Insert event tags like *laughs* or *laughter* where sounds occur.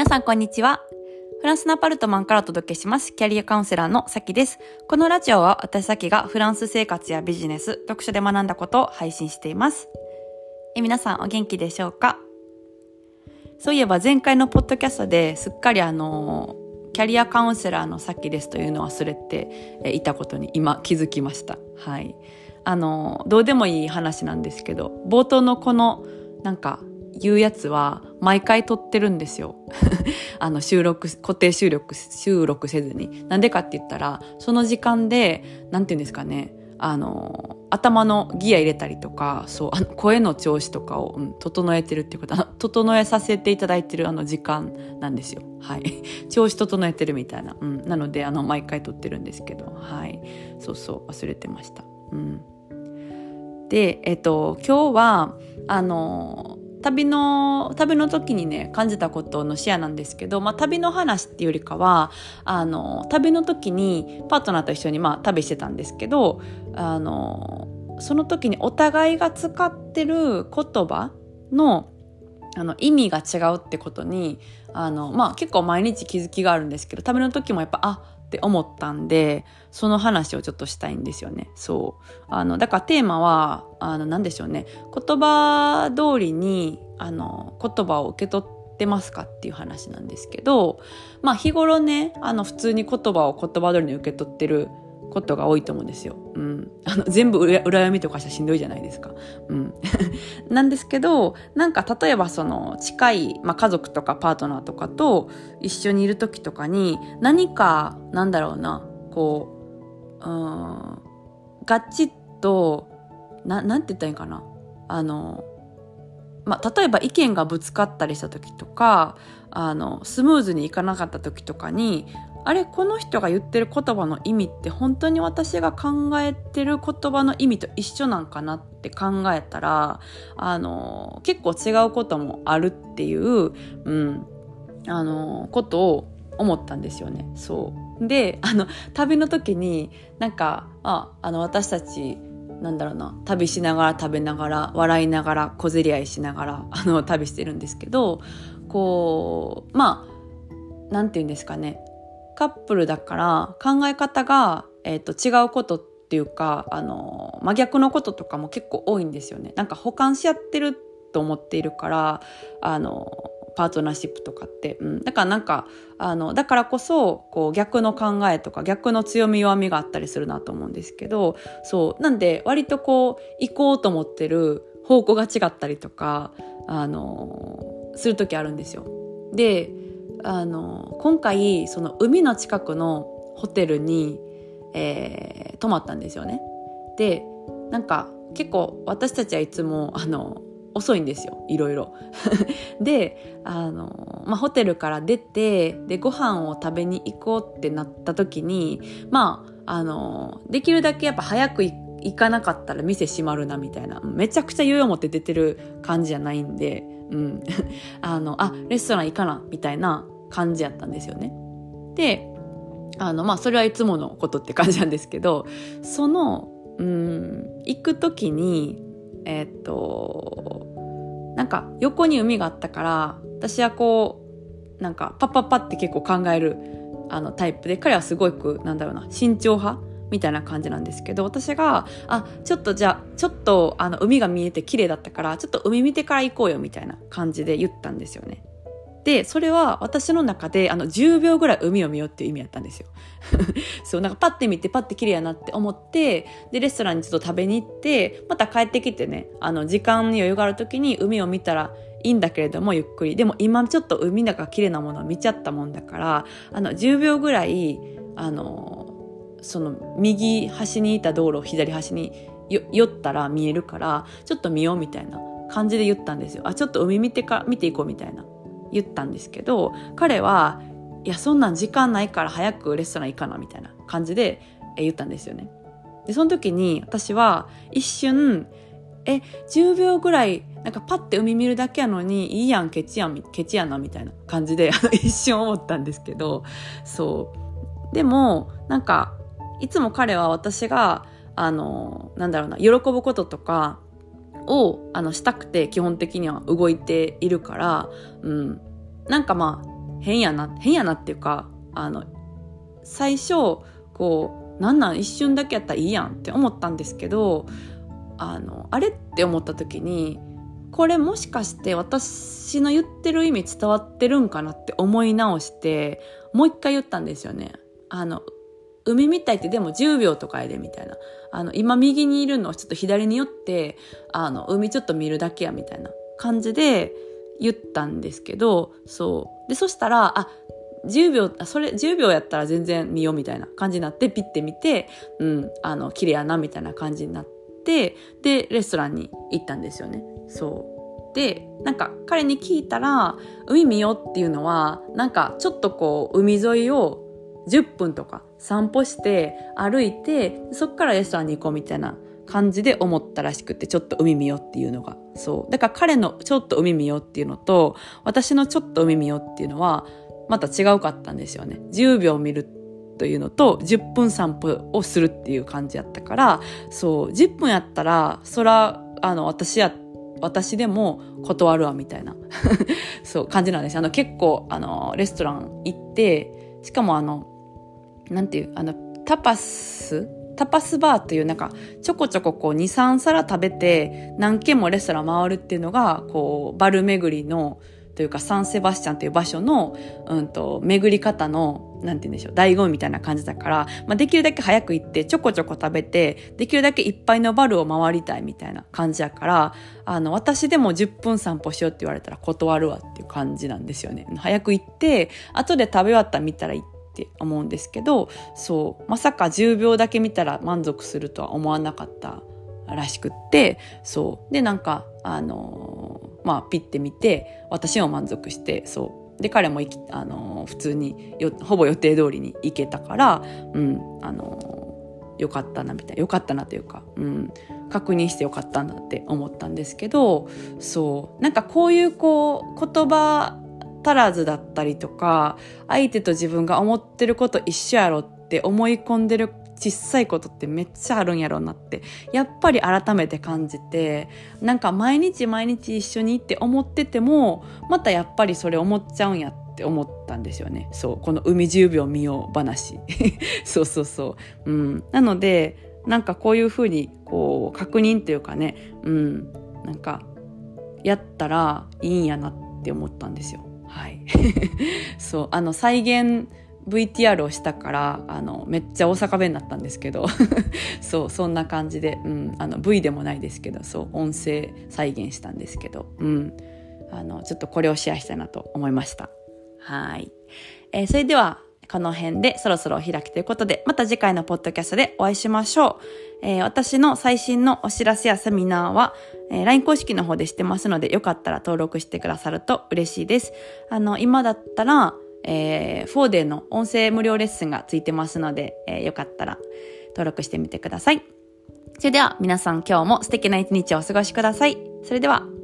皆さんこんにちは。フランスのアパルトマンからお届けします。キャリアカウンセラーのさきです。このラジオは私さきがフランス生活やビジネス、読書で学んだことを配信しています。え皆さんお元気でしょうか？そういえば前回のポッドキャストですっかりあの、キャリアカウンセラーのさきですというのを忘れていたことに今気づきました。はい。あの、どうでもいい話なんですけど、冒頭のこのなんか言うやつは毎回撮ってるんですよ。*laughs* あの収録、固定収録、収録せずに。なんでかって言ったら、その時間で、なんて言うんですかね、あの、頭のギア入れたりとか、そう、あの声の調子とかを、うん、整えてるっていうこと、整えさせていただいてるあの時間なんですよ。はい。*laughs* 調子整えてるみたいな。うん。なので、あの、毎回撮ってるんですけど、はい。そうそう、忘れてました。うん。で、えっと、今日は、あの、旅の、旅の時にね、感じたことのシェアなんですけど、まあ旅の話っていうよりかは、あの、旅の時にパートナーと一緒にまあ旅してたんですけど、あの、その時にお互いが使ってる言葉のあの意味が違うってことにあの、まあ、結構毎日気づきがあるんですけど旅の時もやっぱあって思ったんで、その話をちょっとしたいんですよね。そう。あの、だからテーマは、あの、なんでしょうね。言葉通りに、あの、言葉を受け取ってますかっていう話なんですけど、まあ日頃ね、あの、普通に言葉を言葉通りに受け取ってることが多いと思うんですよ。うん。あの、全部裏読みとかしたらしんどいじゃないですか。うん。*laughs* なんですけど、なんか例えばその近い、まあ、家族とかパートナーとかと一緒にいる時とかに何か、なんだろうな、こう、うん、ガチッと、な、なんて言ったらいいかな。あの、まあ、例えば意見がぶつかったりした時とか、あの、スムーズにいかなかった時とかに、あれこの人が言ってる言葉の意味って本当に私が考えてる言葉の意味と一緒なんかなって考えたらあの結構違うこともあるっていう、うん、あのことを思ったんですよね。そうであの旅の時になんかああの私たちなんだろうな旅しながら食べながら笑いながら小競り合いしながらあの旅してるんですけどこうまあなんて言うんですかねカップルだから考え方が、えーと、違うことっていうかあの真逆のこととかも結構多いんですよね。なんか補完し合ってると思っているからあのパートナーシップとかって、うん、だからなんかあのだからこそこう逆の考えとか逆の強み弱みがあったりするなと思うんですけどそうなんで割とこう行こうと思ってる方向が違ったりとかあのする時あるんですよ。であの今回その海の近くのホテルに、えー、泊まったんですよね。でなんか結構私たちはいつもあの遅いんですよいろいろ。*laughs* であの、まあ、ホテルから出てでご飯を食べに行こうってなった時にまああのできるだけやっぱ早く行行かなかったら店閉まるなみたいな。めちゃくちゃ余裕を持って出てる感じじゃないんで。うん、*laughs* あの、あ、レストラン行かな、みたいな感じやったんですよね。で、あの、まあ、それはいつものことって感じなんですけど、その、うん、行く時に、えー、っと、なんか横に海があったから、私はこう、なんかパッパッパって結構考えるあのタイプで、彼はすごく、なんだろうな、慎重派みたいな感じなんですけど、私が、あ、ちょっとじゃあ、ちょっとあの海が見えて綺麗だったから、ちょっと海見てから行こうよみたいな感じで言ったんですよね。で、それは私の中で、あの、10秒ぐらい海を見ようっていう意味やったんですよ。*laughs* そう、なんかパッて見て、パッて綺麗やなって思って、で、レストランにちょっと食べに行って、また帰ってきてね、あの、時間に余裕がある時に海を見たらいいんだけれども、ゆっくり。でも今ちょっと海の中綺麗なものを見ちゃったもんだから、あの、10秒ぐらい、あの、その右端にいた道路を左端に寄ったら見えるからちょっと見ようみたいな感じで言ったんですよ。あちょっと海見てか見ていこうみたいな。言ったんですけど彼はいやそんなん時間ないから早くレストラン行かなみたいな感じで言ったんですよね。でその時に私は一瞬え10秒ぐらいなんかパッて海見るだけやのにいいやんケチやんケチやなみたいな感じで *laughs* 一瞬思ったんですけどそう。でもなんかいつも彼は私が、あの、なんだろうな、喜ぶこととかを、あの、したくて基本的には動いているから、うん。なんかまあ、変やな、変やなっていうか、あの、最初、こう、なんなん一瞬だけやったらいいやんって思ったんですけど、あの、あれって思った時に、これもしかして私の言ってる意味伝わってるんかなって思い直して、もう一回言ったんですよね。あの、海みたいってでも10秒とかやでみたいな。あの、今右にいるのをちょっと左に寄って、あの、海ちょっと見るだけやみたいな感じで言ったんですけど、そう。で、そしたら、あ、10秒、それ、10秒やったら全然見ようみたいな感じになって、ピッて見て、うん、あの、綺麗やなみたいな感じになって、で、レストランに行ったんですよね。そう。で、なんか彼に聞いたら、海見ようっていうのは、なんかちょっとこう、海沿いを10分とか散歩して歩いて、そっからレストランに行こうみたいな感じで思ったらしくて、ちょっと海見ようっていうのが。そう。だから彼のちょっと海見ようっていうのと、私のちょっと海見ようっていうのは、また違うかったんですよね。10秒見るというのと、10分散歩をするっていう感じやったから、そう、10分やったら、そら、あの、私や、私でも断るわ、みたいな、*laughs* そう、感じなんですあの、結構、あの、レストラン行って、しかもあの、なんていう、あの、タパス？タパスバーっていうなんかちょこちょここう2、3皿食べて何軒もレストラン回るっていうのがこうバル巡りのというかサンセバスチャンという場所の、うんと、巡り方の、なんて言うんでしょう、醍醐味みたいな感じだから、まあ、できるだけ早く行ってちょこちょこ食べて、できるだけいっぱいのバルを回りたいみたいな感じやから、あの、私でも10分散歩しようって言われたら断るわっていう感じなんですよね。早く行って、後で食べ終わったら見たら行って、って思うんですけどそうまさか10秒だけ見たら満足するとは思わなかったらしくってそう。でなんかあのー、まあピッて見て私も満足してそう。で彼もあのー、普通にほぼ予定通りに行けたからうんあのー、よかったなみたいなよかったなというか、うん、確認してよかったんだって思ったんですけどそう。なんかこういうこう言葉足らずだったりとか、相手と自分が思ってること一緒やろって思い込んでる小さいことってめっちゃあるんやろうなって、やっぱり改めて感じて、なんか毎日毎日一緒にって思ってても、またやっぱりそれ思っちゃうんやって思ったんですよね。そう、この海10秒見よう話。*laughs* そうそうそう。うん。なので、なんかこういうふうに、こう、確認っていうかね、うん、なんか、やったらいいんやなって思ったんですよ。はい。*laughs* そう、あの、再現 VTR をしたから、あの、めっちゃ大阪弁になったんですけど、*laughs* そう、そんな感じで、うん、あの、V でもないですけど、そう、音声再現したんですけど、うん、あの、ちょっとこれをシェアしたいなと思いました。はい。えー、それでは、この辺でそろそろお開きということで、また次回のポッドキャストでお会いしましょう。えー、私の最新のお知らせやセミナーは、えー、LINE 公式の方でしてますので、よかったら登録してくださると嬉しいです。あの、今だったら、えー、4デーの音声無料レッスンがついてますので、えー、よかったら登録してみてください。それでは皆さん今日も素敵な一日をお過ごしください。それでは。